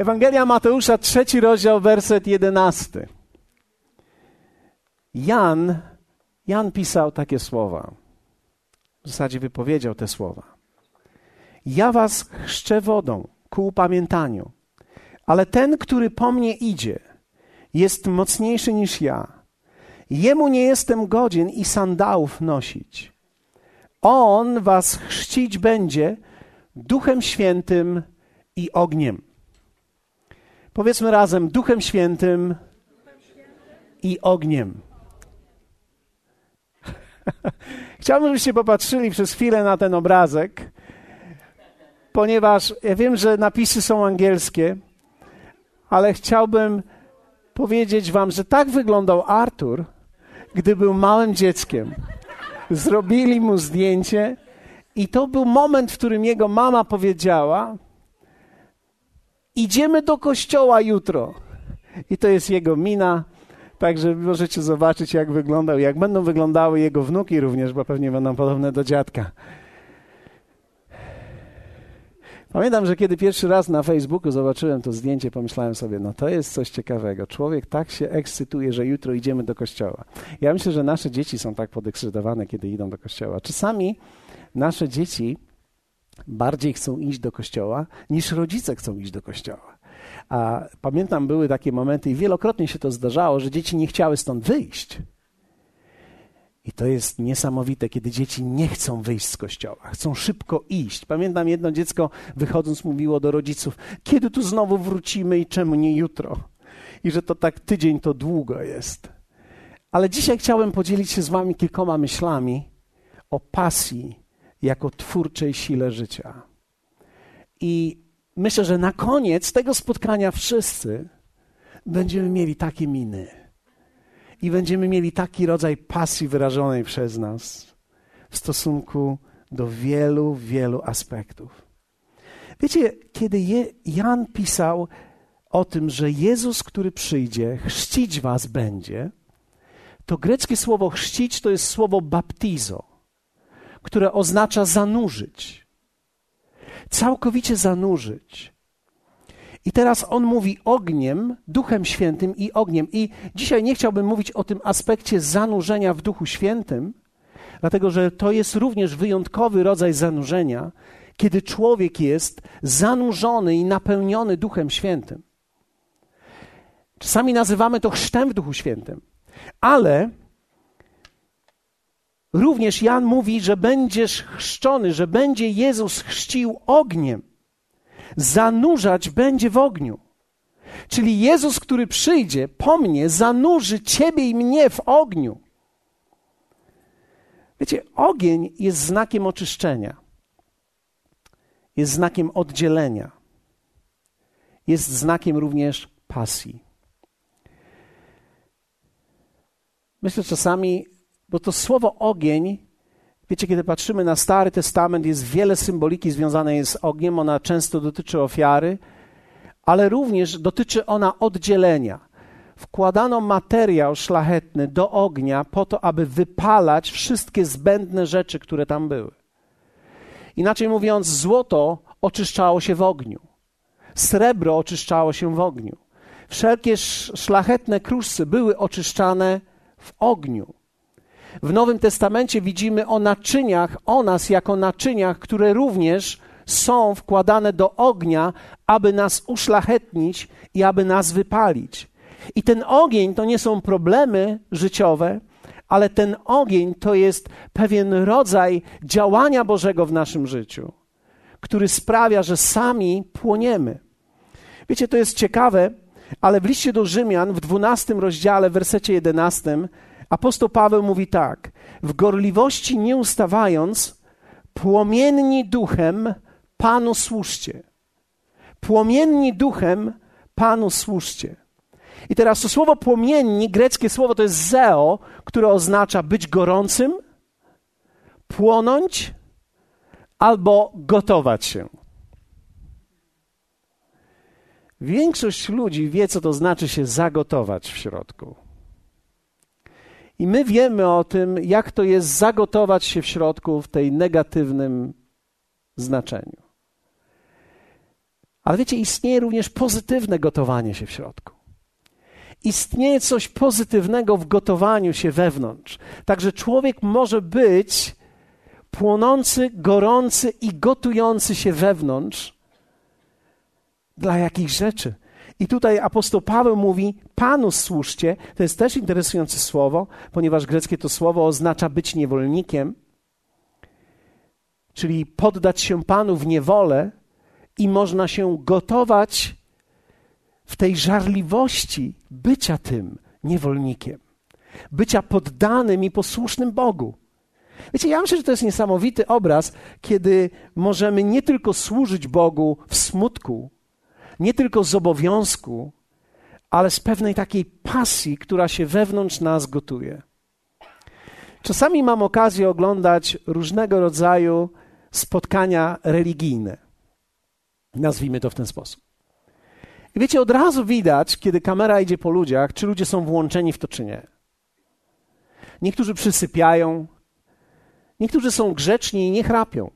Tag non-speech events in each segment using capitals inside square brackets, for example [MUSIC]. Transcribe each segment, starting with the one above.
Ewangelia Mateusza, trzeci rozdział, werset jedenasty. Jan, Jan pisał takie słowa. W zasadzie wypowiedział te słowa. Ja was chrzczę wodą ku upamiętaniu, ale ten, który po mnie idzie, jest mocniejszy niż ja. Jemu nie jestem godzien i sandałów nosić. On was chrzcić będzie Duchem Świętym i ogniem. Powiedzmy razem: Duchem Świętym i ogniem. [LAUGHS] Chciałbym, żebyście popatrzyli przez chwilę na ten obrazek, ponieważ ja wiem, że napisy są angielskie, ale chciałbym powiedzieć Wam, że tak wyglądał Artur, gdy był małym dzieckiem. Zrobili mu zdjęcie, i to był moment, w którym jego mama powiedziała: Idziemy do kościoła jutro. I to jest jego mina. Także możecie zobaczyć, jak wyglądał, jak będą wyglądały jego wnuki również, bo pewnie będą podobne do dziadka. Pamiętam, że kiedy pierwszy raz na Facebooku zobaczyłem to zdjęcie, pomyślałem sobie, no to jest coś ciekawego. Człowiek tak się ekscytuje, że jutro idziemy do kościoła. Ja myślę, że nasze dzieci są tak podekscytowane, kiedy idą do kościoła. Czasami nasze dzieci bardziej chcą iść do kościoła, niż rodzice chcą iść do kościoła. A pamiętam, były takie momenty i wielokrotnie się to zdarzało, że dzieci nie chciały stąd wyjść. I to jest niesamowite, kiedy dzieci nie chcą wyjść z kościoła, chcą szybko iść. Pamiętam jedno dziecko wychodząc mówiło do rodziców: Kiedy tu znowu wrócimy i czemu nie jutro? I że to tak tydzień to długo jest. Ale dzisiaj chciałem podzielić się z Wami kilkoma myślami o pasji jako twórczej sile życia. I myślę, że na koniec tego spotkania wszyscy będziemy mieli takie miny i będziemy mieli taki rodzaj pasji wyrażonej przez nas w stosunku do wielu, wielu aspektów. Wiecie, kiedy Jan pisał o tym, że Jezus, który przyjdzie, chrzcić was będzie, to greckie słowo chrzcić to jest słowo baptizo które oznacza zanurzyć. Całkowicie zanurzyć. I teraz on mówi ogniem, Duchem Świętym i ogniem. I dzisiaj nie chciałbym mówić o tym aspekcie zanurzenia w Duchu Świętym, dlatego że to jest również wyjątkowy rodzaj zanurzenia, kiedy człowiek jest zanurzony i napełniony Duchem Świętym. Czasami nazywamy to chrztem w Duchu Świętym, ale Również Jan mówi, że będziesz chrzczony, że będzie Jezus chrzcił ogniem. Zanurzać będzie w ogniu. Czyli Jezus, który przyjdzie po mnie, zanurzy ciebie i mnie w ogniu. Wiecie, ogień jest znakiem oczyszczenia, jest znakiem oddzielenia, jest znakiem również pasji. Myślę czasami, bo to słowo ogień, wiecie, kiedy patrzymy na Stary Testament, jest wiele symboliki związanej z ogniem. Ona często dotyczy ofiary, ale również dotyczy ona oddzielenia. Wkładano materiał szlachetny do ognia po to, aby wypalać wszystkie zbędne rzeczy, które tam były. Inaczej mówiąc, złoto oczyszczało się w ogniu, srebro oczyszczało się w ogniu. Wszelkie szlachetne kruszce były oczyszczane w ogniu. W Nowym Testamencie widzimy o naczyniach, o nas jako naczyniach, które również są wkładane do ognia, aby nas uszlachetnić i aby nas wypalić. I ten ogień to nie są problemy życiowe, ale ten ogień to jest pewien rodzaj działania Bożego w naszym życiu, który sprawia, że sami płoniemy. Wiecie, to jest ciekawe, ale w liście do Rzymian w 12 rozdziale, w wersecie 11 Apostoł Paweł mówi tak: W gorliwości nie ustawając, płomienni duchem Panu służcie. Płomienni duchem Panu służcie. I teraz to słowo płomienni, greckie słowo to jest zeo, które oznacza być gorącym, płonąć albo gotować się. Większość ludzi wie, co to znaczy się zagotować w środku. I my wiemy o tym, jak to jest zagotować się w środku w tej negatywnym znaczeniu. Ale wiecie, istnieje również pozytywne gotowanie się w środku. Istnieje coś pozytywnego w gotowaniu się wewnątrz. Także człowiek może być płonący, gorący i gotujący się wewnątrz dla jakichś rzeczy. I tutaj apostoł Paweł mówi: Panu służcie. To jest też interesujące słowo, ponieważ greckie to słowo oznacza być niewolnikiem, czyli poddać się Panu w niewolę i można się gotować w tej żarliwości bycia tym niewolnikiem, bycia poddanym i posłusznym Bogu. Wiecie, ja myślę, że to jest niesamowity obraz, kiedy możemy nie tylko służyć Bogu w smutku, nie tylko z obowiązku, ale z pewnej takiej pasji, która się wewnątrz nas gotuje. Czasami mam okazję oglądać różnego rodzaju spotkania religijne. Nazwijmy to w ten sposób. I wiecie, od razu widać, kiedy kamera idzie po ludziach, czy ludzie są włączeni w to, czy nie. Niektórzy przysypiają, niektórzy są grzeczni i nie chrapią.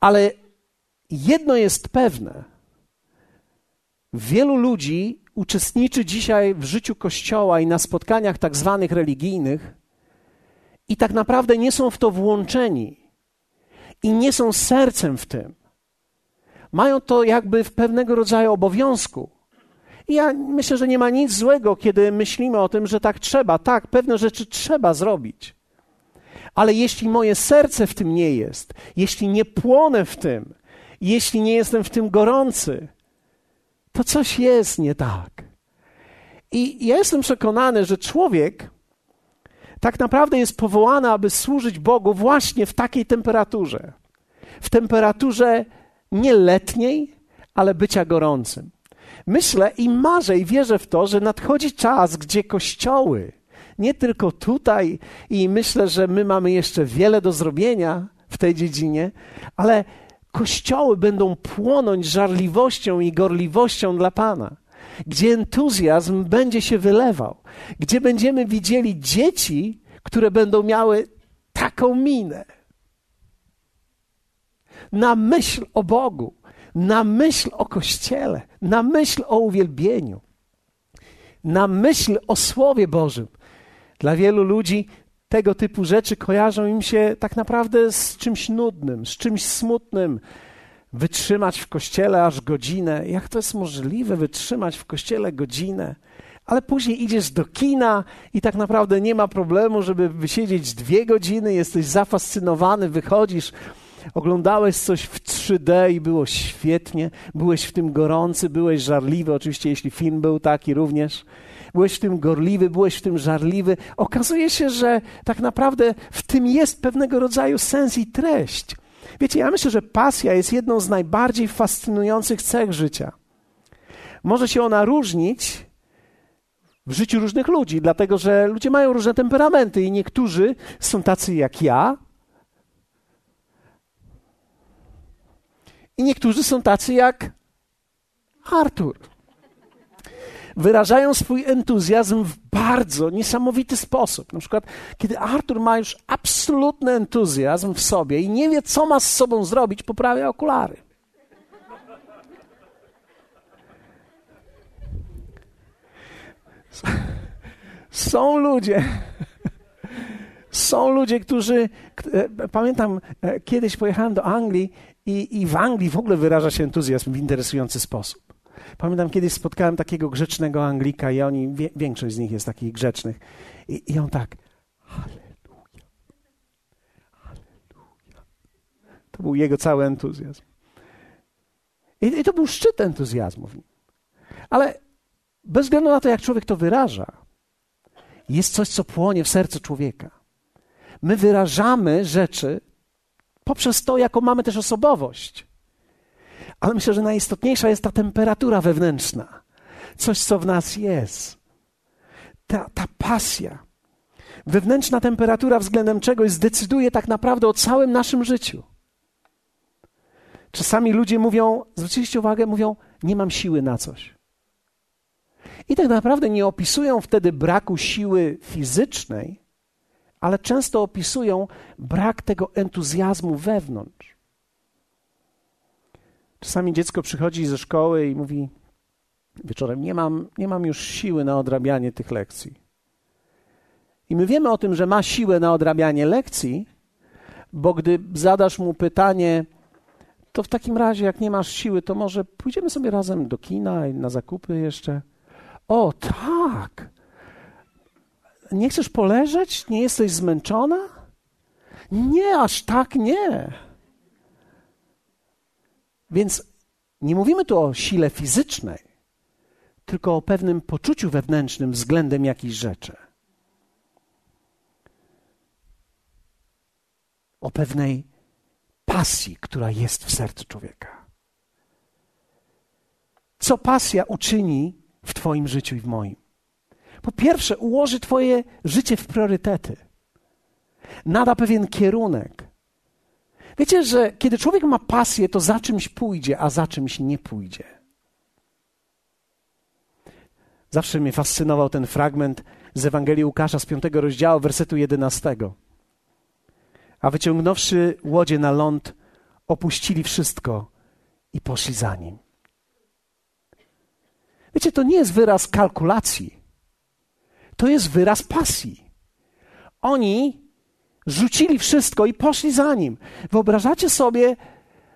Ale jedno jest pewne: Wielu ludzi uczestniczy dzisiaj w życiu Kościoła i na spotkaniach tak zwanych religijnych i tak naprawdę nie są w to włączeni i nie są sercem w tym. Mają to jakby w pewnego rodzaju obowiązku. I ja myślę, że nie ma nic złego, kiedy myślimy o tym, że tak trzeba, tak, pewne rzeczy trzeba zrobić. Ale jeśli moje serce w tym nie jest, jeśli nie płonę w tym, jeśli nie jestem w tym gorący, to coś jest nie tak. I ja jestem przekonany, że człowiek tak naprawdę jest powołany, aby służyć Bogu właśnie w takiej temperaturze. W temperaturze nie letniej, ale bycia gorącym. Myślę i marzę i wierzę w to, że nadchodzi czas, gdzie kościoły, nie tylko tutaj, i myślę, że my mamy jeszcze wiele do zrobienia w tej dziedzinie, ale kościoły będą płonąć żarliwością i gorliwością dla Pana, gdzie entuzjazm będzie się wylewał, gdzie będziemy widzieli dzieci, które będą miały taką minę. Na myśl o Bogu, na myśl o Kościele, na myśl o uwielbieniu, na myśl o Słowie Bożym. Dla wielu ludzi tego typu rzeczy kojarzą im się tak naprawdę z czymś nudnym, z czymś smutnym. Wytrzymać w kościele aż godzinę. Jak to jest możliwe, wytrzymać w kościele godzinę? Ale później idziesz do kina i tak naprawdę nie ma problemu, żeby wysiedzieć dwie godziny, jesteś zafascynowany, wychodzisz, oglądałeś coś w 3D i było świetnie, byłeś w tym gorący, byłeś żarliwy, oczywiście jeśli film był taki również byłeś w tym gorliwy, byłeś w tym żarliwy. Okazuje się, że tak naprawdę w tym jest pewnego rodzaju sens i treść. Wiecie, ja myślę, że pasja jest jedną z najbardziej fascynujących cech życia. Może się ona różnić w życiu różnych ludzi, dlatego że ludzie mają różne temperamenty i niektórzy są tacy jak ja, i niektórzy są tacy jak Artur wyrażają swój entuzjazm w bardzo niesamowity sposób. Na przykład, kiedy Artur ma już absolutny entuzjazm w sobie i nie wie, co ma z sobą zrobić, poprawia okulary. Są ludzie, są ludzie, którzy. E, pamiętam, e, kiedyś pojechałem do Anglii i, i w Anglii w ogóle wyraża się entuzjazm w interesujący sposób. Pamiętam, kiedyś spotkałem takiego grzecznego Anglika i oni, wie, większość z nich jest takich grzecznych. I, i on tak, halleluja, halleluja. To był jego cały entuzjazm. I, I, to był szczyt entuzjazmu w nim. Ale bez względu na to, jak człowiek to wyraża, jest coś, co płonie w sercu człowieka. My wyrażamy rzeczy poprzez to, jaką mamy też osobowość. Ale myślę, że najistotniejsza jest ta temperatura wewnętrzna. Coś, co w nas jest. Ta, ta pasja. Wewnętrzna temperatura względem czegoś zdecyduje tak naprawdę o całym naszym życiu. Czasami ludzie mówią, zwróciliście uwagę, mówią, nie mam siły na coś. I tak naprawdę nie opisują wtedy braku siły fizycznej, ale często opisują brak tego entuzjazmu wewnątrz. Czasami dziecko przychodzi ze szkoły i mówi wieczorem: Nie mam, nie mam już siły na odrabianie tych lekcji. I my wiemy o tym, że ma siłę na odrabianie lekcji, bo gdy zadasz mu pytanie, to w takim razie, jak nie masz siły, to może pójdziemy sobie razem do kina i na zakupy jeszcze. O, tak. Nie chcesz poleżeć? Nie jesteś zmęczona? Nie, aż tak nie. Więc nie mówimy tu o sile fizycznej, tylko o pewnym poczuciu wewnętrznym względem jakiejś rzeczy. O pewnej pasji, która jest w sercu człowieka. Co pasja uczyni w Twoim życiu i w moim? Po pierwsze, ułoży Twoje życie w priorytety, nada pewien kierunek. Wiecie, że kiedy człowiek ma pasję, to za czymś pójdzie, a za czymś nie pójdzie. Zawsze mnie fascynował ten fragment z Ewangelii Łukasza z piątego rozdziału, wersetu jedenastego. A wyciągnąwszy łodzie na ląd, opuścili wszystko i poszli za nim. Wiecie, to nie jest wyraz kalkulacji, to jest wyraz pasji. Oni rzucili wszystko i poszli za nim. Wyobrażacie sobie,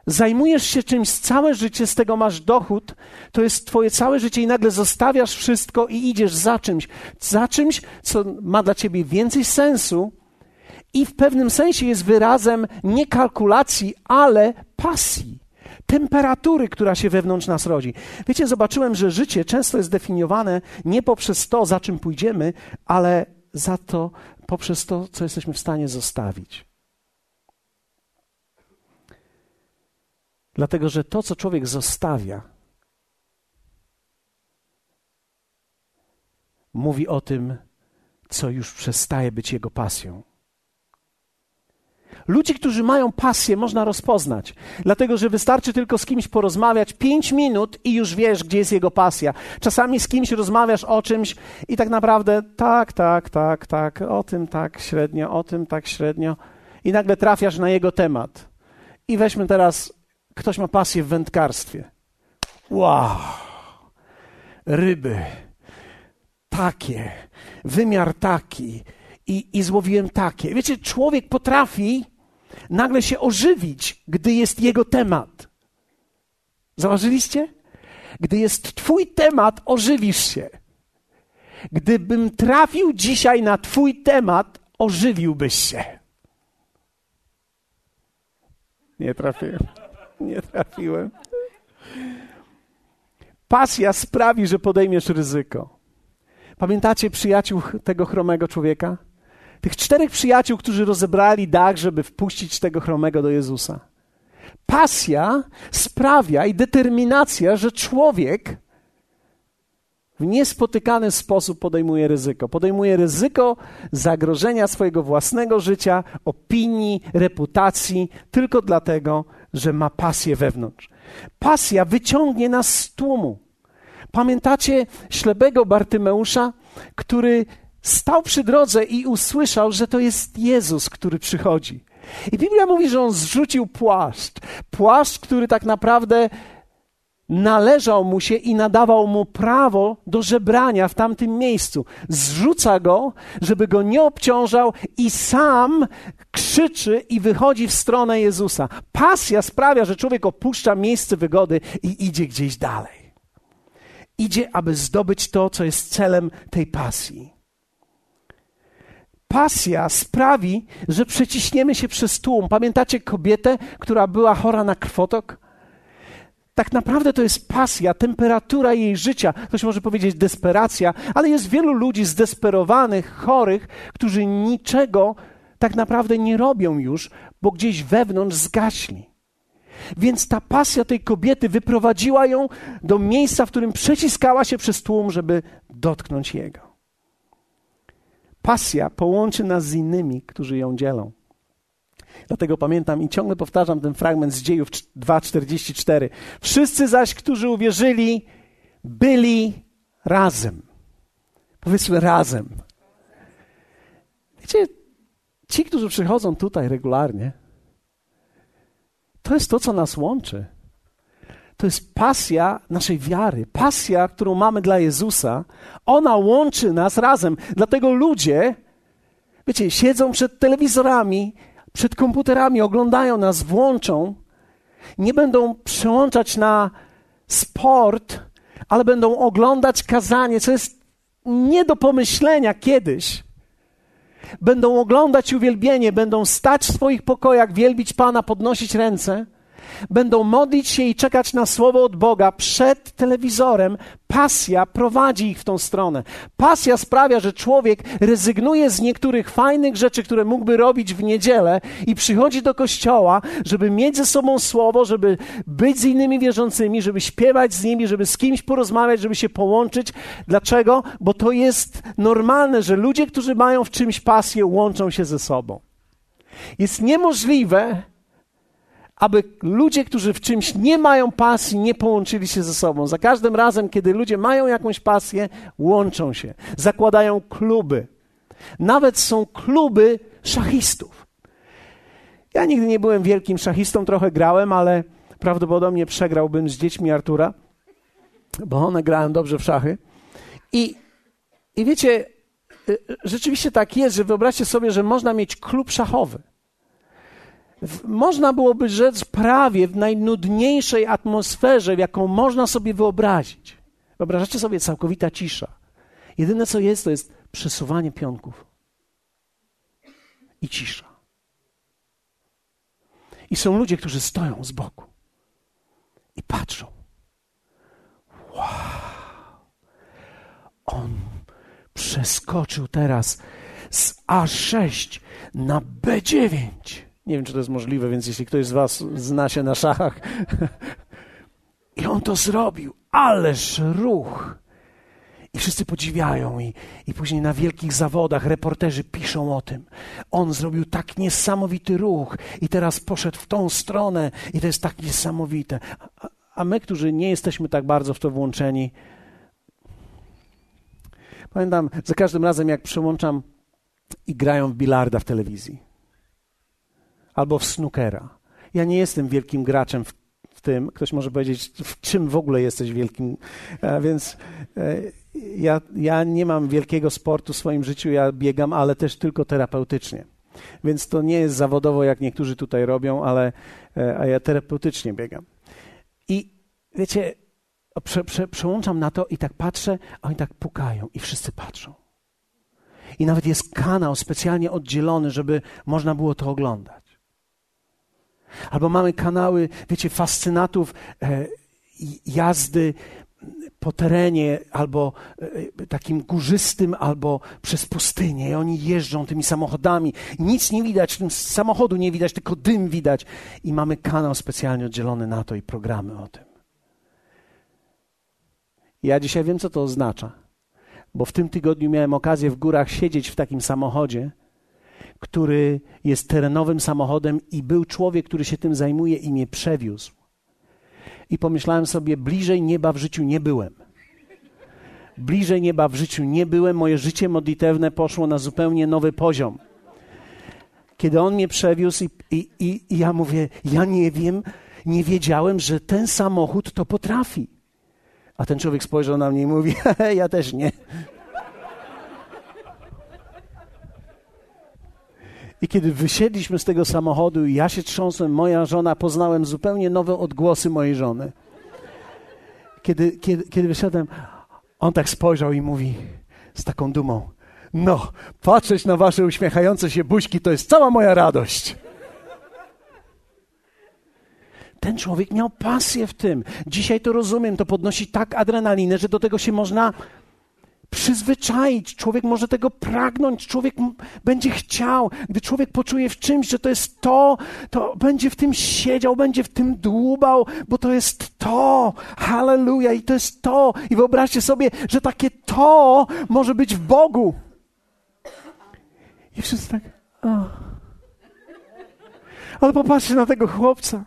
zajmujesz się czymś całe życie, z tego masz dochód, to jest twoje całe życie i nagle zostawiasz wszystko i idziesz za czymś, za czymś, co ma dla ciebie więcej sensu i w pewnym sensie jest wyrazem nie kalkulacji, ale pasji. Temperatury, która się wewnątrz nas rodzi. Wiecie, zobaczyłem, że życie często jest definiowane nie poprzez to, za czym pójdziemy, ale za to, poprzez to, co jesteśmy w stanie zostawić. Dlatego, że to, co człowiek zostawia, mówi o tym, co już przestaje być jego pasją. Ludzi, którzy mają pasję, można rozpoznać, dlatego że wystarczy tylko z kimś porozmawiać pięć minut i już wiesz, gdzie jest jego pasja. Czasami z kimś rozmawiasz o czymś i tak naprawdę tak, tak, tak, tak, o tym tak średnio, o tym tak średnio i nagle trafiasz na jego temat. I weźmy teraz, ktoś ma pasję w wędkarstwie. Wow! Ryby. Takie. Wymiar taki i, i złowiłem takie. Wiecie, człowiek potrafi nagle się ożywić, gdy jest jego temat. Zauważyliście? Gdy jest Twój temat, ożywisz się. Gdybym trafił dzisiaj na Twój temat, ożywiłbyś się. Nie trafiłem. Nie trafiłem. Pasja sprawi, że podejmiesz ryzyko. Pamiętacie przyjaciół tego chromego człowieka? Tych czterech przyjaciół, którzy rozebrali dach, żeby wpuścić tego chromego do Jezusa. Pasja sprawia i determinacja, że człowiek w niespotykany sposób podejmuje ryzyko. Podejmuje ryzyko zagrożenia swojego własnego życia, opinii, reputacji, tylko dlatego, że ma pasję wewnątrz. Pasja wyciągnie nas z tłumu. Pamiętacie ślepego Bartymeusza, który stał przy drodze i usłyszał, że to jest Jezus, który przychodzi. I Biblia mówi, że on zrzucił płaszcz. Płaszcz, który tak naprawdę należał mu się i nadawał mu prawo do żebrania w tamtym miejscu. Zrzuca go, żeby go nie obciążał i sam krzyczy i wychodzi w stronę Jezusa. Pasja sprawia, że człowiek opuszcza miejsce wygody i idzie gdzieś dalej. Idzie, aby zdobyć to, co jest celem tej pasji pasja sprawi, że przeciśniemy się przez tłum. Pamiętacie kobietę, która była chora na krwotok? Tak naprawdę to jest pasja, temperatura jej życia. Ktoś może powiedzieć desperacja, ale jest wielu ludzi zdesperowanych, chorych, którzy niczego tak naprawdę nie robią już, bo gdzieś wewnątrz zgaśli. Więc ta pasja tej kobiety wyprowadziła ją do miejsca, w którym przeciskała się przez tłum, żeby dotknąć jego. Pasja połączy nas z innymi, którzy ją dzielą. Dlatego pamiętam i ciągle powtarzam ten fragment z dziejów 2:44. Wszyscy zaś, którzy uwierzyli, byli razem. Powiedzmy razem. Wiecie, ci, którzy przychodzą tutaj regularnie, to jest to, co nas łączy. To jest pasja naszej wiary, pasja, którą mamy dla Jezusa. Ona łączy nas razem. Dlatego ludzie, wiecie, siedzą przed telewizorami, przed komputerami, oglądają nas, włączą, nie będą przełączać na sport, ale będą oglądać kazanie, co jest nie do pomyślenia kiedyś. Będą oglądać uwielbienie, będą stać w swoich pokojach, wielbić Pana, podnosić ręce będą modlić się i czekać na słowo od Boga przed telewizorem, pasja prowadzi ich w tą stronę. Pasja sprawia, że człowiek rezygnuje z niektórych fajnych rzeczy, które mógłby robić w niedzielę i przychodzi do kościoła, żeby mieć ze sobą słowo, żeby być z innymi wierzącymi, żeby śpiewać z nimi, żeby z kimś porozmawiać, żeby się połączyć. Dlaczego? Bo to jest normalne, że ludzie, którzy mają w czymś pasję, łączą się ze sobą. Jest niemożliwe, aby ludzie, którzy w czymś nie mają pasji, nie połączyli się ze sobą. Za każdym razem, kiedy ludzie mają jakąś pasję, łączą się, zakładają kluby. Nawet są kluby szachistów. Ja nigdy nie byłem wielkim szachistą, trochę grałem, ale prawdopodobnie przegrałbym z dziećmi Artura, bo one grają dobrze w szachy. I, i wiecie, y, rzeczywiście tak jest, że wyobraźcie sobie, że można mieć klub szachowy można byłoby rzec prawie w najnudniejszej atmosferze, w jaką można sobie wyobrazić. Wyobrażacie sobie całkowita cisza. Jedyne co jest, to jest przesuwanie pionków i cisza. I są ludzie, którzy stoją z boku i patrzą. Wow! On przeskoczył teraz z A6 na B9. Nie wiem, czy to jest możliwe, więc jeśli ktoś z Was zna się na szachach. I on to zrobił. Ależ ruch! I wszyscy podziwiają, i, i później na wielkich zawodach reporterzy piszą o tym. On zrobił tak niesamowity ruch, i teraz poszedł w tą stronę, i to jest tak niesamowite. A, a my, którzy nie jesteśmy tak bardzo w to włączeni, pamiętam, za każdym razem, jak przełączam i grają w bilarda w telewizji albo w snookera. Ja nie jestem wielkim graczem w, w tym. Ktoś może powiedzieć, w czym w ogóle jesteś wielkim. A więc e, ja, ja nie mam wielkiego sportu w swoim życiu, ja biegam, ale też tylko terapeutycznie. Więc to nie jest zawodowo, jak niektórzy tutaj robią, ale e, a ja terapeutycznie biegam. I wiecie, prze, prze, przełączam na to i tak patrzę, a oni tak pukają i wszyscy patrzą. I nawet jest kanał specjalnie oddzielony, żeby można było to oglądać. Albo mamy kanały, wiecie, fascynatów e, jazdy po terenie, albo e, takim górzystym, albo przez pustynię. I oni jeżdżą tymi samochodami. Nic nie widać, samochodu nie widać, tylko dym widać. I mamy kanał specjalnie oddzielony na to i programy o tym. Ja dzisiaj wiem, co to oznacza, bo w tym tygodniu miałem okazję w górach siedzieć w takim samochodzie który jest terenowym samochodem i był człowiek, który się tym zajmuje i mnie przewiózł. I pomyślałem sobie, bliżej nieba w życiu nie byłem. Bliżej nieba w życiu nie byłem, moje życie modlitewne poszło na zupełnie nowy poziom. Kiedy on mnie przewiózł i, i, i, i ja mówię, ja nie wiem, nie wiedziałem, że ten samochód to potrafi. A ten człowiek spojrzał na mnie i mówi, [LAUGHS] ja też nie. I kiedy wysiedliśmy z tego samochodu i ja się trząsłem, moja żona, poznałem zupełnie nowe odgłosy mojej żony. Kiedy, kiedy, kiedy on tak spojrzał i mówi z taką dumą: No, patrzeć na wasze uśmiechające się buźki to jest cała moja radość. Ten człowiek miał pasję w tym. Dzisiaj to rozumiem, to podnosi tak adrenalinę, że do tego się można przyzwyczaić. Człowiek może tego pragnąć, człowiek będzie chciał. Gdy człowiek poczuje w czymś, że to jest to, to będzie w tym siedział, będzie w tym dłubał, bo to jest to. Halleluja! I to jest to. I wyobraźcie sobie, że takie to może być w Bogu. I wszyscy tak. Oh. Ale popatrzcie na tego chłopca.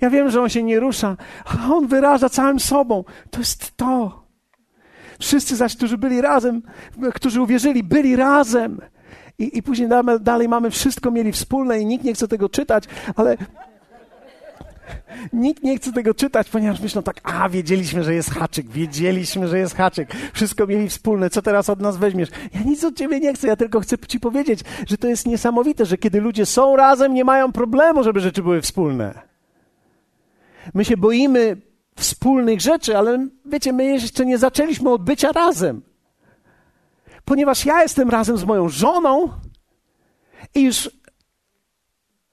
Ja wiem, że on się nie rusza, ale on wyraża całym sobą. To jest to. Wszyscy zaś, którzy byli razem, którzy uwierzyli, byli razem. I, i później dalej mamy wszystko mieli wspólne i nikt nie chce tego czytać, ale Nikt nie chce tego czytać, ponieważ myślą tak, a wiedzieliśmy, że jest haczyk, wiedzieliśmy, że jest haczyk, wszystko mieli wspólne, co teraz od nas weźmiesz? Ja nic od ciebie nie chcę, ja tylko chcę ci powiedzieć, że to jest niesamowite, że kiedy ludzie są razem, nie mają problemu, żeby rzeczy były wspólne. My się boimy wspólnych rzeczy, ale wiecie, my jeszcze nie zaczęliśmy od bycia razem. Ponieważ ja jestem razem z moją żoną i już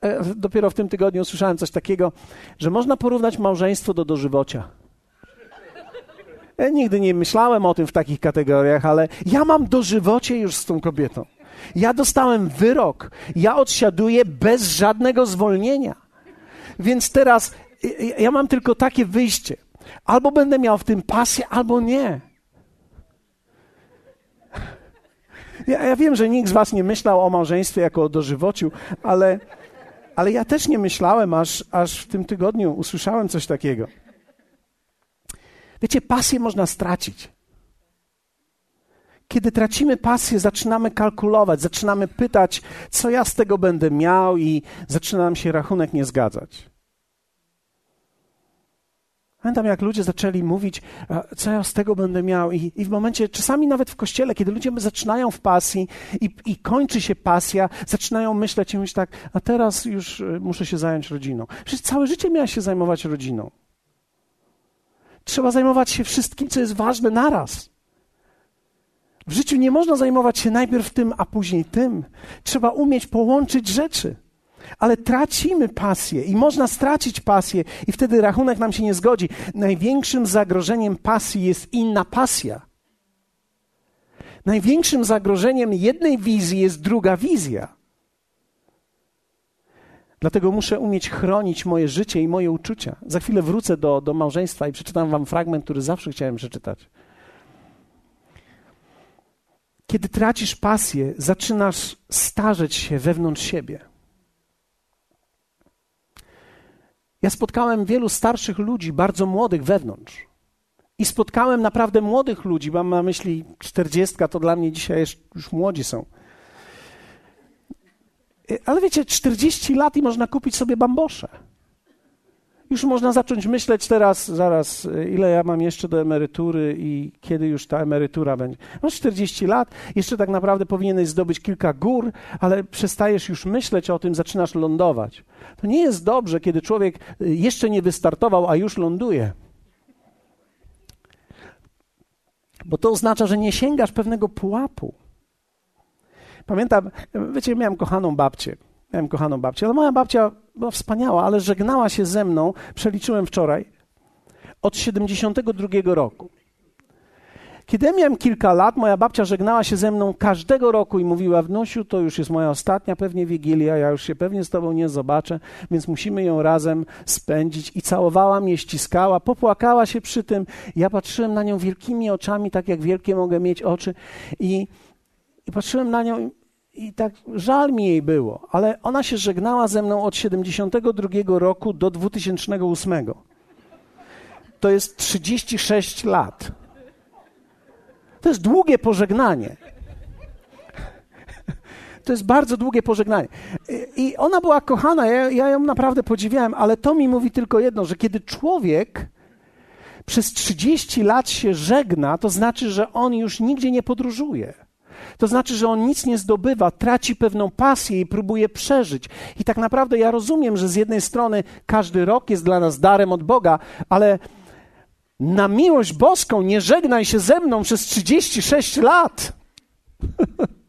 e, dopiero w tym tygodniu usłyszałem coś takiego, że można porównać małżeństwo do dożywocia. Ja nigdy nie myślałem o tym w takich kategoriach, ale ja mam dożywocie już z tą kobietą. Ja dostałem wyrok. Ja odsiaduję bez żadnego zwolnienia. Więc teraz ja mam tylko takie wyjście. Albo będę miał w tym pasję, albo nie. Ja, ja, wiem, że nikt z Was nie myślał o małżeństwie jako o dożywociu, ale, ale ja też nie myślałem, aż, aż w tym tygodniu usłyszałem coś takiego. Wiecie, pasję można stracić. Kiedy tracimy pasję, zaczynamy kalkulować, zaczynamy pytać, co ja z tego będę miał, i zaczyna nam się rachunek nie zgadzać. Pamiętam, jak ludzie zaczęli mówić, co ja z tego będę miał, i, i w momencie, czasami nawet w kościele, kiedy ludzie zaczynają w pasji i, i kończy się pasja, zaczynają myśleć i mówić tak, a teraz już e, muszę się zająć rodziną. Przecież całe życie miałeś się zajmować rodziną. Trzeba zajmować się wszystkim, co jest ważne naraz. W życiu nie można zajmować się najpierw tym, a później tym. Trzeba umieć połączyć rzeczy ale tracimy pasję i można stracić pasję, i wtedy rachunek nam się nie zgodzi. Największym zagrożeniem pasji jest inna pasja. Największym zagrożeniem jednej wizji jest druga wizja. Dlatego muszę umieć chronić moje życie i moje uczucia. Za chwilę wrócę do, do małżeństwa i przeczytam Wam fragment, który zawsze chciałem przeczytać. Kiedy tracisz pasję, zaczynasz starzeć się wewnątrz siebie. Ja spotkałem wielu starszych ludzi, bardzo młodych wewnątrz. I spotkałem naprawdę młodych ludzi, mam na myśli czterdziestka, to dla mnie dzisiaj już młodzi są. Ale wiecie, 40 lat i można kupić sobie bambosze. Już można zacząć myśleć teraz, zaraz, ile ja mam jeszcze do emerytury i kiedy już ta emerytura będzie. Masz 40 lat, jeszcze tak naprawdę powinieneś zdobyć kilka gór, ale przestajesz już myśleć o tym, zaczynasz lądować. To nie jest dobrze, kiedy człowiek y, jeszcze nie wystartował, a już ląduje. Bo to oznacza, że nie sięgasz pewnego pułapu. Pamiętam, wiecie, miałem kochaną babcię. Miałem kochaną babcię, ale moja babcia była wspaniała, ale żegnała się ze mną, przeliczyłem wczoraj, od 72 roku. Kiedy miałem kilka lat, moja babcia żegnała się ze mną każdego roku i mówiła: Wnosiu, to już jest moja ostatnia pewnie wigilia, ja już się pewnie z tobą nie zobaczę, więc musimy ją razem spędzić. I całowała mnie, ściskała, popłakała się przy tym. Ja patrzyłem na nią wielkimi oczami, tak jak wielkie mogę mieć oczy, i, i patrzyłem na nią i tak żal mi jej było, ale ona się żegnała ze mną od 72 roku do 2008. To jest 36 lat. To jest długie pożegnanie. To jest bardzo długie pożegnanie. I ona była kochana, ja, ja ją naprawdę podziwiałem, ale to mi mówi tylko jedno, że kiedy człowiek przez 30 lat się żegna, to znaczy, że on już nigdzie nie podróżuje. To znaczy, że on nic nie zdobywa, traci pewną pasję i próbuje przeżyć. I tak naprawdę ja rozumiem, że z jednej strony każdy rok jest dla nas darem od Boga, ale na miłość boską nie żegnaj się ze mną przez 36 lat. [LAUGHS]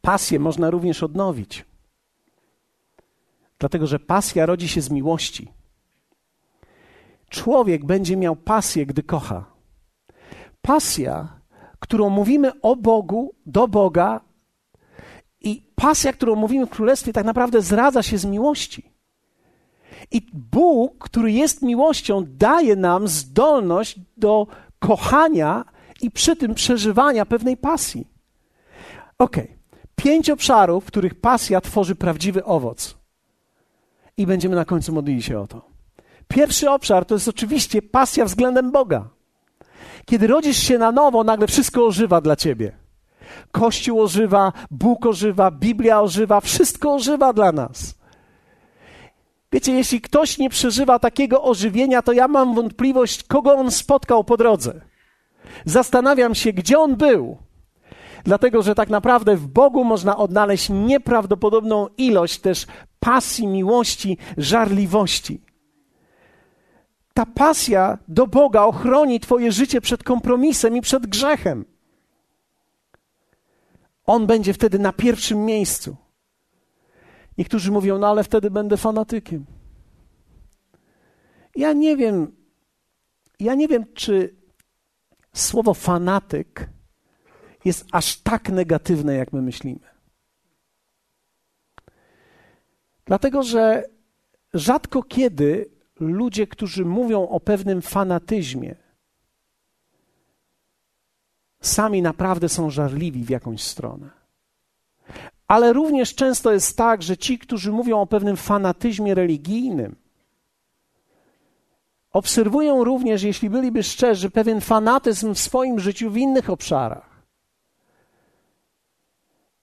Pasję można również odnowić. Dlatego, że pasja rodzi się z miłości. Człowiek będzie miał pasję, gdy kocha. Pasja, którą mówimy o Bogu, do Boga, i pasja, którą mówimy w Królestwie, tak naprawdę zradza się z miłości. I Bóg, który jest miłością, daje nam zdolność do kochania i przy tym przeżywania pewnej pasji. Ok, pięć obszarów, w których pasja tworzy prawdziwy owoc. I będziemy na końcu modlili się o to. Pierwszy obszar to jest oczywiście pasja względem Boga. Kiedy rodzisz się na nowo, nagle wszystko ożywa dla ciebie. Kościół ożywa, Bóg ożywa, Biblia ożywa, wszystko ożywa dla nas. Wiecie, jeśli ktoś nie przeżywa takiego ożywienia, to ja mam wątpliwość, kogo on spotkał po drodze. Zastanawiam się, gdzie on był. Dlatego, że tak naprawdę w Bogu można odnaleźć nieprawdopodobną ilość też pasji, miłości, żarliwości. Ta pasja do Boga ochroni Twoje życie przed kompromisem i przed grzechem. On będzie wtedy na pierwszym miejscu. Niektórzy mówią, no ale wtedy będę fanatykiem. Ja nie wiem, ja nie wiem, czy słowo fanatyk jest aż tak negatywne, jak my myślimy. Dlatego, że rzadko kiedy ludzie, którzy mówią o pewnym fanatyzmie, sami naprawdę są żarliwi w jakąś stronę. Ale również często jest tak, że ci, którzy mówią o pewnym fanatyzmie religijnym, obserwują również, jeśli byliby szczerzy, pewien fanatyzm w swoim życiu w innych obszarach.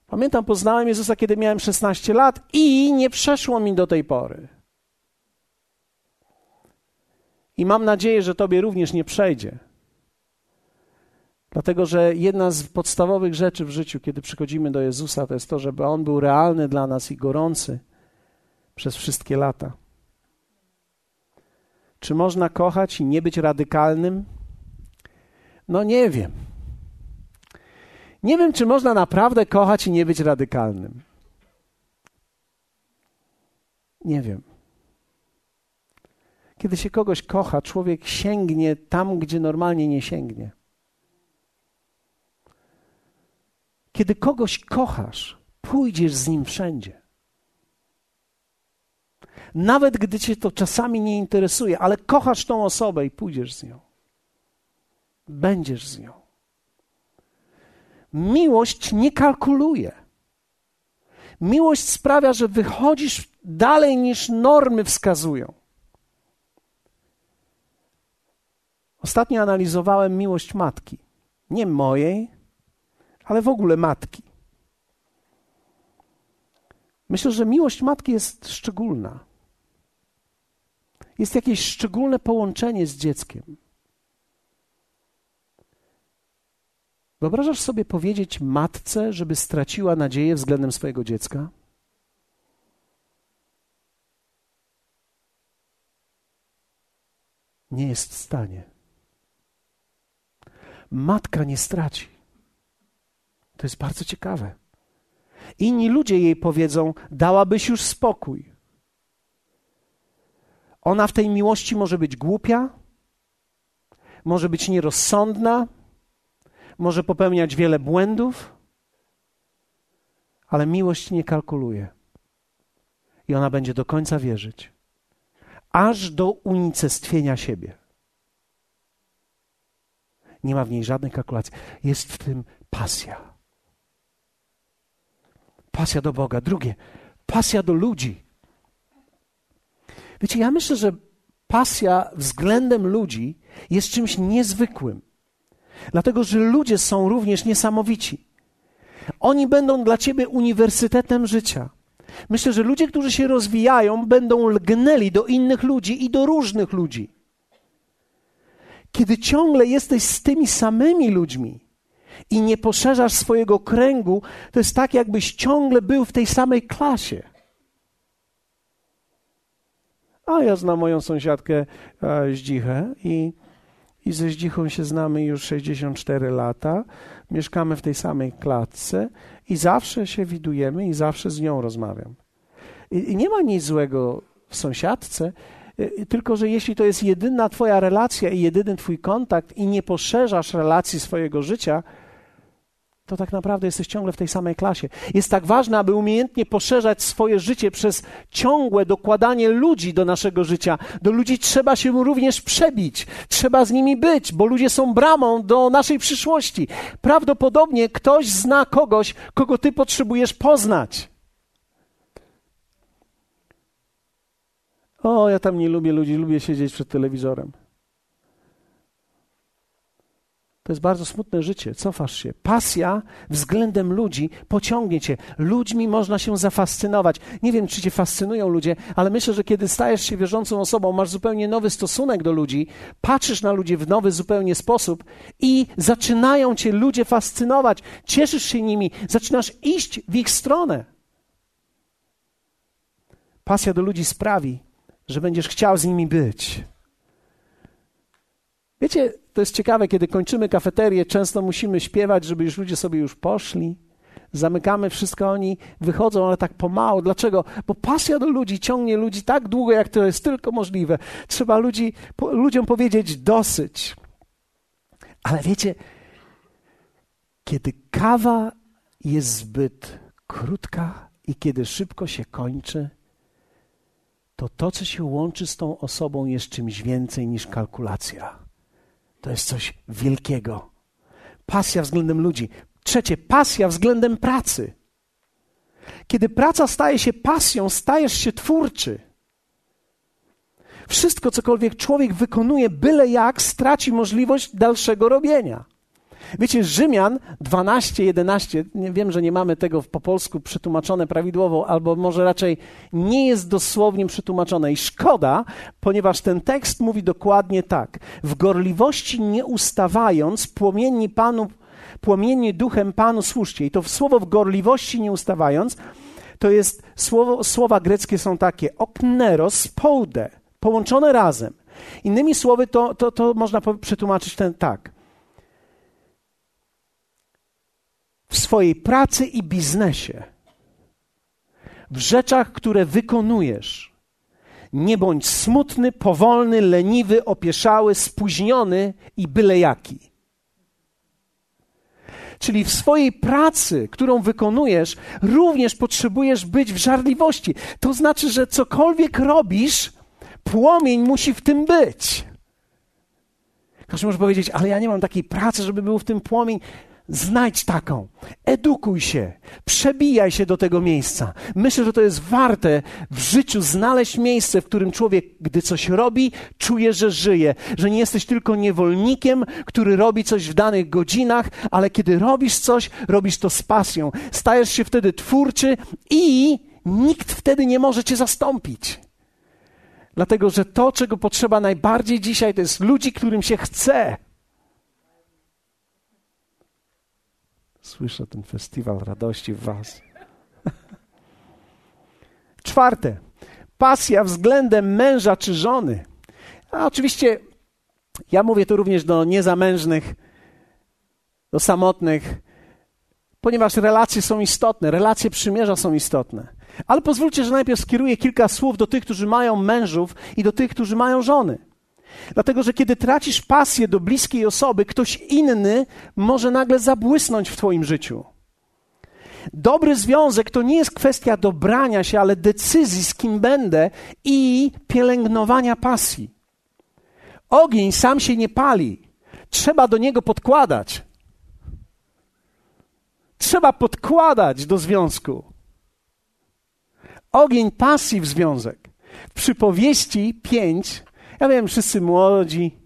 Pamiętam, poznałem Jezusa, kiedy miałem 16 lat i nie przeszło mi do tej pory. I mam nadzieję, że Tobie również nie przejdzie. Dlatego, że jedna z podstawowych rzeczy w życiu, kiedy przychodzimy do Jezusa, to jest to, żeby On był realny dla nas i gorący przez wszystkie lata. Czy można kochać i nie być radykalnym? No nie wiem. Nie wiem, czy można naprawdę kochać i nie być radykalnym. Nie wiem. Kiedy się kogoś kocha, człowiek sięgnie tam, gdzie normalnie nie sięgnie. Kiedy kogoś kochasz, pójdziesz z nim wszędzie. Nawet gdy cię to czasami nie interesuje, ale kochasz tą osobę i pójdziesz z nią. Będziesz z nią. Miłość nie kalkuluje. Miłość sprawia, że wychodzisz dalej niż normy wskazują. Ostatnio analizowałem miłość matki. Nie mojej, ale w ogóle matki. Myślę, że miłość matki jest szczególna. Jest jakieś szczególne połączenie z dzieckiem. Wyobrażasz sobie powiedzieć matce, żeby straciła nadzieję względem swojego dziecka? Nie jest w stanie. Matka nie straci. To jest bardzo ciekawe. Inni ludzie jej powiedzą: Dałabyś już spokój. Ona w tej miłości może być głupia, może być nierozsądna, może popełniać wiele błędów, ale miłość nie kalkuluje. I ona będzie do końca wierzyć, aż do unicestwienia siebie. Nie ma w niej żadnej kalkulacji. Jest w tym pasja. Pasja do Boga. Drugie, pasja do ludzi. Wiecie, ja myślę, że pasja względem ludzi jest czymś niezwykłym. Dlatego, że ludzie są również niesamowici. Oni będą dla ciebie uniwersytetem życia. Myślę, że ludzie, którzy się rozwijają, będą lgnęli do innych ludzi i do różnych ludzi. Kiedy ciągle jesteś z tymi samymi ludźmi i nie poszerzasz swojego kręgu, to jest tak, jakbyś ciągle był w tej samej klasie. A ja znam moją sąsiadkę e, Zdzichę i i ze Zdzichą się znamy już 64 lata. Mieszkamy w tej samej klatce i zawsze się widujemy i zawsze z nią rozmawiam. I, i nie ma nic złego w sąsiadce, tylko że jeśli to jest jedyna Twoja relacja i jedyny Twój kontakt i nie poszerzasz relacji swojego życia, to tak naprawdę jesteś ciągle w tej samej klasie. Jest tak ważne, aby umiejętnie poszerzać swoje życie przez ciągłe dokładanie ludzi do naszego życia. Do ludzi trzeba się również przebić, trzeba z nimi być, bo ludzie są bramą do naszej przyszłości. Prawdopodobnie ktoś zna kogoś, kogo ty potrzebujesz poznać. O, ja tam nie lubię ludzi, lubię siedzieć przed telewizorem. To jest bardzo smutne życie. Cofasz się. Pasja względem ludzi pociągnie cię. Ludźmi można się zafascynować. Nie wiem, czy cię fascynują ludzie, ale myślę, że kiedy stajesz się wierzącą osobą, masz zupełnie nowy stosunek do ludzi, patrzysz na ludzi w nowy zupełnie sposób i zaczynają cię ludzie fascynować. Cieszysz się nimi, zaczynasz iść w ich stronę. Pasja do ludzi sprawi, że będziesz chciał z nimi być. Wiecie, to jest ciekawe, kiedy kończymy kafeterię, często musimy śpiewać, żeby już ludzie sobie już poszli. Zamykamy wszystko, oni wychodzą, ale tak pomału. Dlaczego? Bo pasja do ludzi ciągnie ludzi tak długo, jak to jest tylko możliwe. Trzeba ludzi, po, ludziom powiedzieć dosyć. Ale wiecie, kiedy kawa jest zbyt krótka i kiedy szybko się kończy, to to, co się łączy z tą osobą, jest czymś więcej niż kalkulacja. To jest coś wielkiego. Pasja względem ludzi. Trzecie, pasja względem pracy. Kiedy praca staje się pasją, stajesz się twórczy. Wszystko, cokolwiek człowiek wykonuje, byle jak, straci możliwość dalszego robienia. Wiecie, Rzymian 12, 11, nie wiem, że nie mamy tego po polsku przetłumaczone prawidłowo, albo może raczej nie jest dosłownie przetłumaczone. I szkoda, ponieważ ten tekst mówi dokładnie tak. W gorliwości nie ustawając, płomienni Panu, płomienni duchem Panu słuszcie. I to słowo w gorliwości nie ustawając, to jest słowo, słowa greckie są takie okneros, poude, połączone razem. Innymi słowy, to, to, to można przetłumaczyć ten tak. W swojej pracy i biznesie, w rzeczach, które wykonujesz. Nie bądź smutny, powolny, leniwy, opieszały, spóźniony i byle jaki. Czyli w swojej pracy, którą wykonujesz, również potrzebujesz być w żarliwości. To znaczy, że cokolwiek robisz, płomień musi w tym być. Ktoś może powiedzieć, ale ja nie mam takiej pracy, żeby był w tym płomień. Znajdź taką, edukuj się, przebijaj się do tego miejsca. Myślę, że to jest warte w życiu znaleźć miejsce, w którym człowiek, gdy coś robi, czuje, że żyje, że nie jesteś tylko niewolnikiem, który robi coś w danych godzinach, ale kiedy robisz coś, robisz to z pasją. Stajesz się wtedy twórczy i nikt wtedy nie może cię zastąpić. Dlatego, że to, czego potrzeba najbardziej dzisiaj, to jest ludzi, którym się chce. Słyszę ten festiwal radości w Was. [LAUGHS] Czwarte. Pasja względem męża czy żony. A oczywiście ja mówię tu również do niezamężnych, do samotnych, ponieważ relacje są istotne, relacje przymierza są istotne. Ale pozwólcie, że najpierw skieruję kilka słów do tych, którzy mają mężów i do tych, którzy mają żony. Dlatego, że kiedy tracisz pasję do bliskiej osoby, ktoś inny może nagle zabłysnąć w Twoim życiu. Dobry związek to nie jest kwestia dobrania się, ale decyzji, z kim będę i pielęgnowania pasji. Ogień sam się nie pali, trzeba do niego podkładać. Trzeba podkładać do związku. Ogień pasji w związek. W przypowieści 5 ja wiem, wszyscy młodzi,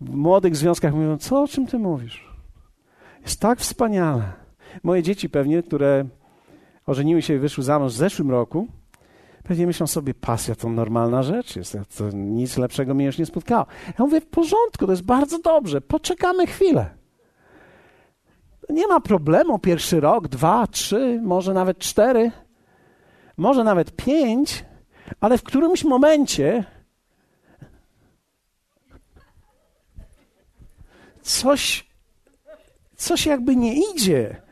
w młodych związkach mówią, co o czym ty mówisz? Jest tak wspaniale. Moje dzieci pewnie, które ożeniły się i wyszły za mąż w zeszłym roku, pewnie myślą sobie, pasja to normalna rzecz, jest, to nic lepszego mnie już nie spotkało. Ja mówię, w porządku, to jest bardzo dobrze, poczekamy chwilę. Nie ma problemu, pierwszy rok, dwa, trzy, może nawet cztery, może nawet pięć, ale w którymś momencie coś, coś jakby nie idzie.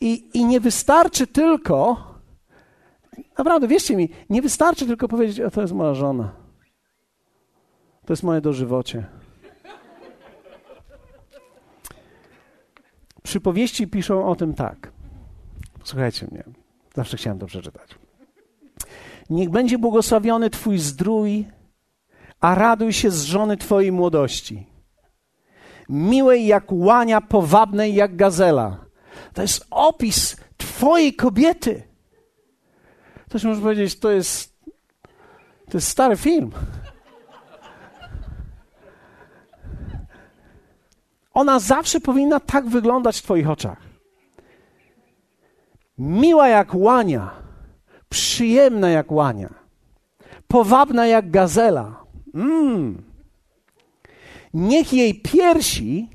I, I nie wystarczy tylko, naprawdę wierzcie mi, nie wystarczy tylko powiedzieć, o to jest moja żona. To jest moje dożywocie. Przypowieści piszą o tym tak. Słuchajcie mnie, zawsze chciałem to przeczytać. Niech będzie błogosławiony Twój zdrój, a raduj się z żony Twojej młodości miłej jak łania, powabnej jak gazela. To jest opis Twojej kobiety. Ktoś może powiedzieć, to jest, to jest stary film. ona zawsze powinna tak wyglądać w Twoich oczach. Miła jak łania, przyjemna jak łania, powabna jak gazela. Mm. Niech jej piersi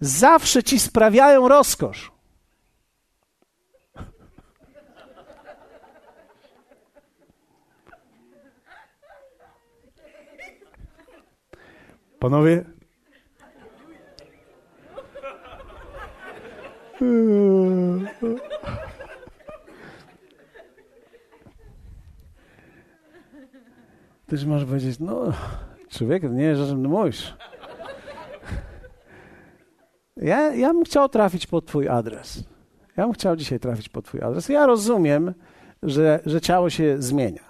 zawsze ci sprawiają rozkosz. Panowie? Też możesz powiedzieć, no, człowiek, nie, że mówisz. Ja, ja bym chciał trafić pod Twój adres. Ja bym chciał dzisiaj trafić pod Twój adres. Ja rozumiem, że, że ciało się zmienia.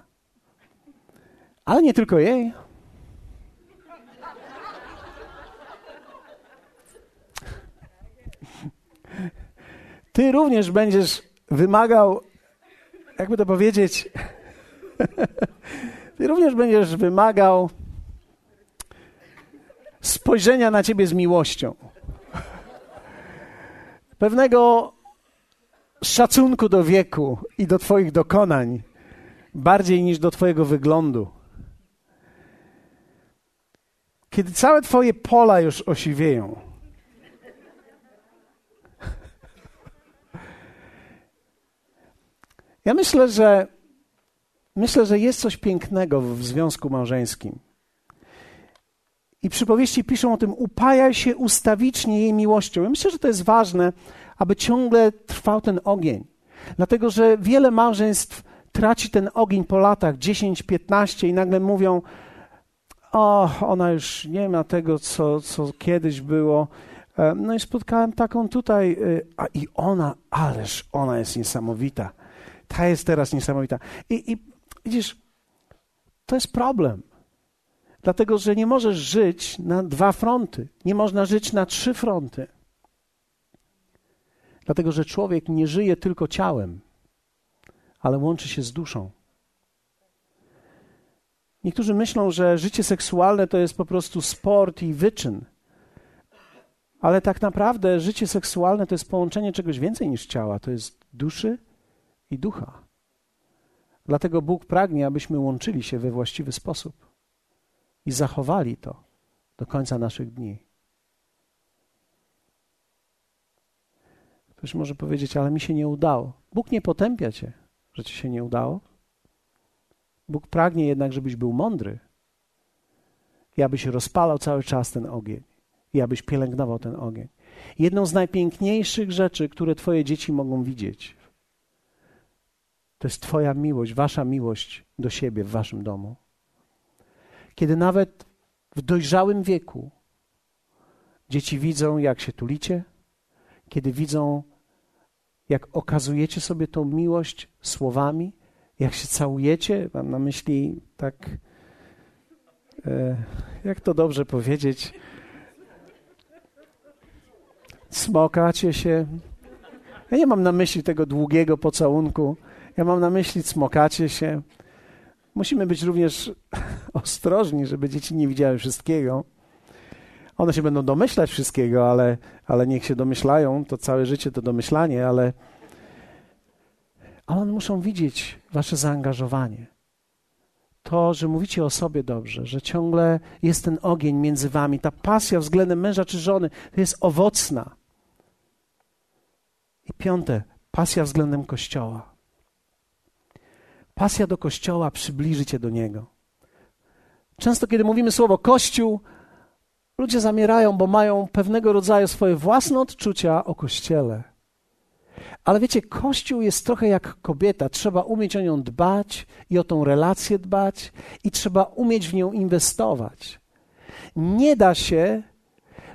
Ale nie tylko jej. Ty również będziesz wymagał, jakby to powiedzieć, [LAUGHS] ty również będziesz wymagał spojrzenia na ciebie z miłością. Pewnego szacunku do wieku i do Twoich dokonań, bardziej niż do Twojego wyglądu. Kiedy całe Twoje pola już osiwieją, Ja myślę, że myślę, że jest coś pięknego w związku małżeńskim. I przypowieści piszą o tym, upajaj się ustawicznie jej miłością. Ja myślę, że to jest ważne, aby ciągle trwał ten ogień. Dlatego, że wiele małżeństw traci ten ogień po latach 10, 15 i nagle mówią: O, ona już nie ma tego, co, co kiedyś było. E, no i spotkałem taką tutaj, e, a i ona, ależ ona jest niesamowita. Ta jest teraz niesamowita. I, I widzisz, to jest problem. Dlatego, że nie możesz żyć na dwa fronty. Nie można żyć na trzy fronty. Dlatego, że człowiek nie żyje tylko ciałem, ale łączy się z duszą. Niektórzy myślą, że życie seksualne to jest po prostu sport i wyczyn. Ale tak naprawdę życie seksualne to jest połączenie czegoś więcej niż ciała. To jest duszy i ducha. Dlatego Bóg pragnie, abyśmy łączyli się we właściwy sposób i zachowali to do końca naszych dni. Ktoś może powiedzieć, ale mi się nie udało. Bóg nie potępia cię, że ci się nie udało. Bóg pragnie jednak, żebyś był mądry i abyś rozpalał cały czas ten ogień i abyś pielęgnował ten ogień. Jedną z najpiękniejszych rzeczy, które Twoje dzieci mogą widzieć, to jest Twoja miłość, Wasza miłość do siebie w Waszym domu. Kiedy nawet w dojrzałym wieku dzieci widzą, jak się tulicie, kiedy widzą, jak okazujecie sobie tą miłość słowami, jak się całujecie, mam na myśli tak, e, jak to dobrze powiedzieć, smokacie się. Ja nie mam na myśli tego długiego pocałunku, ja mam na myśli cmokacie się. Musimy być również [LAUGHS] ostrożni, żeby dzieci nie widziały wszystkiego. One się będą domyślać wszystkiego, ale, ale niech się domyślają. To całe życie to domyślanie, ale, ale one muszą widzieć wasze zaangażowanie. To, że mówicie o sobie dobrze, że ciągle jest ten ogień między wami, ta pasja względem męża czy żony, to jest owocna. I piąte, pasja względem Kościoła. Pasja do Kościoła przybliży cię do Niego. Często, kiedy mówimy słowo Kościół, ludzie zamierają, bo mają pewnego rodzaju swoje własne odczucia o Kościele. Ale wiecie, Kościół jest trochę jak kobieta. Trzeba umieć o nią dbać i o tą relację dbać, i trzeba umieć w nią inwestować. Nie da się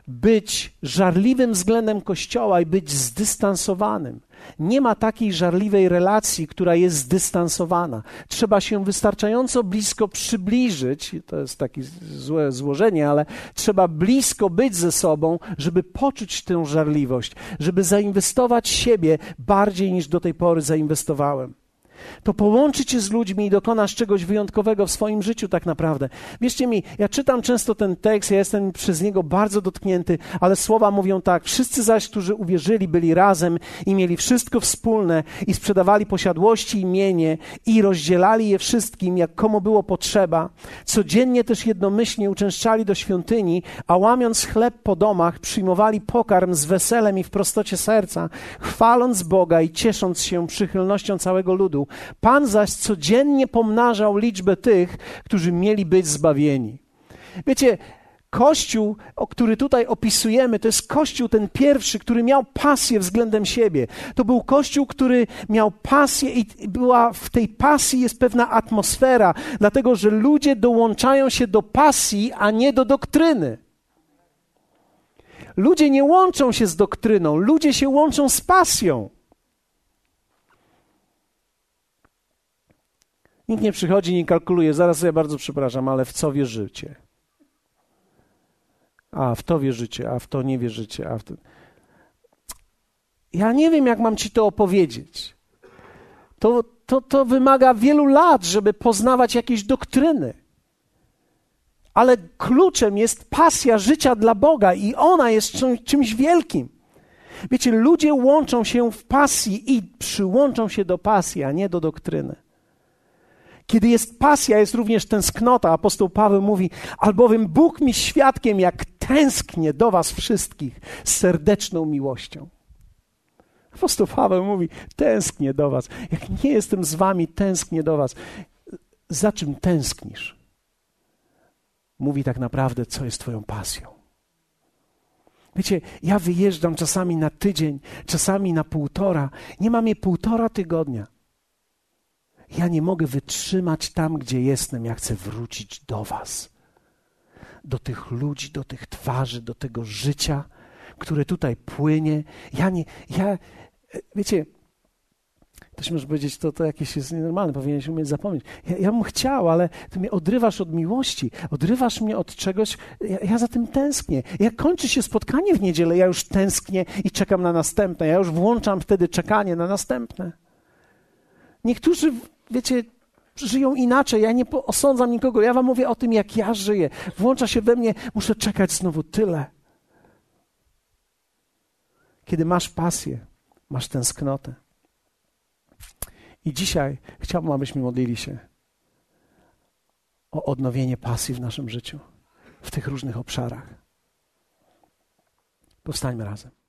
być żarliwym względem Kościoła i być zdystansowanym. Nie ma takiej żarliwej relacji, która jest zdystansowana. Trzeba się wystarczająco blisko przybliżyć, to jest takie złe złożenie, ale trzeba blisko być ze sobą, żeby poczuć tę żarliwość, żeby zainwestować siebie bardziej niż do tej pory zainwestowałem. To połączy cię z ludźmi i dokonasz czegoś wyjątkowego w swoim życiu, tak naprawdę. Wierzcie mi, ja czytam często ten tekst, ja jestem przez niego bardzo dotknięty, ale słowa mówią tak: Wszyscy zaś, którzy uwierzyli, byli razem i mieli wszystko wspólne i sprzedawali posiadłości i mienie i rozdzielali je wszystkim, jak komu było potrzeba. Codziennie też jednomyślnie uczęszczali do świątyni, a łamiąc chleb po domach, przyjmowali pokarm z weselem i w prostocie serca, chwaląc Boga i ciesząc się przychylnością całego ludu. Pan zaś codziennie pomnażał liczbę tych, którzy mieli być zbawieni. Wiecie, Kościół, o który tutaj opisujemy, to jest Kościół ten pierwszy, który miał pasję względem siebie. To był Kościół, który miał pasję i była w tej pasji jest pewna atmosfera, dlatego że ludzie dołączają się do pasji, a nie do doktryny. Ludzie nie łączą się z doktryną, ludzie się łączą z pasją. Nikt nie przychodzi, nie kalkuluje. Zaraz sobie bardzo przepraszam, ale w co wierzycie? A w to wierzycie, a w to nie wierzycie, a w to. Ja nie wiem, jak mam ci to opowiedzieć. To, to, to wymaga wielu lat, żeby poznawać jakieś doktryny. Ale kluczem jest pasja życia dla Boga i ona jest czymś wielkim. Wiecie, ludzie łączą się w pasji i przyłączą się do pasji, a nie do doktryny. Kiedy jest pasja, jest również tęsknota. Apostoł Paweł mówi, albowiem Bóg mi świadkiem, jak tęsknię do was wszystkich serdeczną miłością. Apostoł Paweł mówi, tęsknię do was. Jak nie jestem z wami, tęsknię do was. Za czym tęsknisz? Mówi tak naprawdę, co jest twoją pasją. Wiecie, ja wyjeżdżam czasami na tydzień, czasami na półtora. Nie mam je półtora tygodnia. Ja nie mogę wytrzymać tam, gdzie jestem. Ja chcę wrócić do Was, do tych ludzi, do tych twarzy, do tego życia, które tutaj płynie. Ja nie, ja, wiecie, Ktoś może powiedzieć, to, to jakieś jest nienormalne, powinieneś umieć zapomnieć. Ja, ja bym chciał, ale ty mnie odrywasz od miłości, odrywasz mnie od czegoś, ja, ja, za tym tęsknię. Jak kończy się spotkanie w niedzielę, ja już tęsknię i czekam na następne. Ja już włączam wtedy czekanie na następne. Niektórzy wiecie, żyją inaczej. Ja nie osądzam nikogo. Ja wam mówię o tym, jak ja żyję. Włącza się we mnie, muszę czekać znowu tyle. Kiedy masz pasję, masz tęsknotę. I dzisiaj chciałbym, abyśmy modlili się o odnowienie pasji w naszym życiu, w tych różnych obszarach. Powstańmy razem.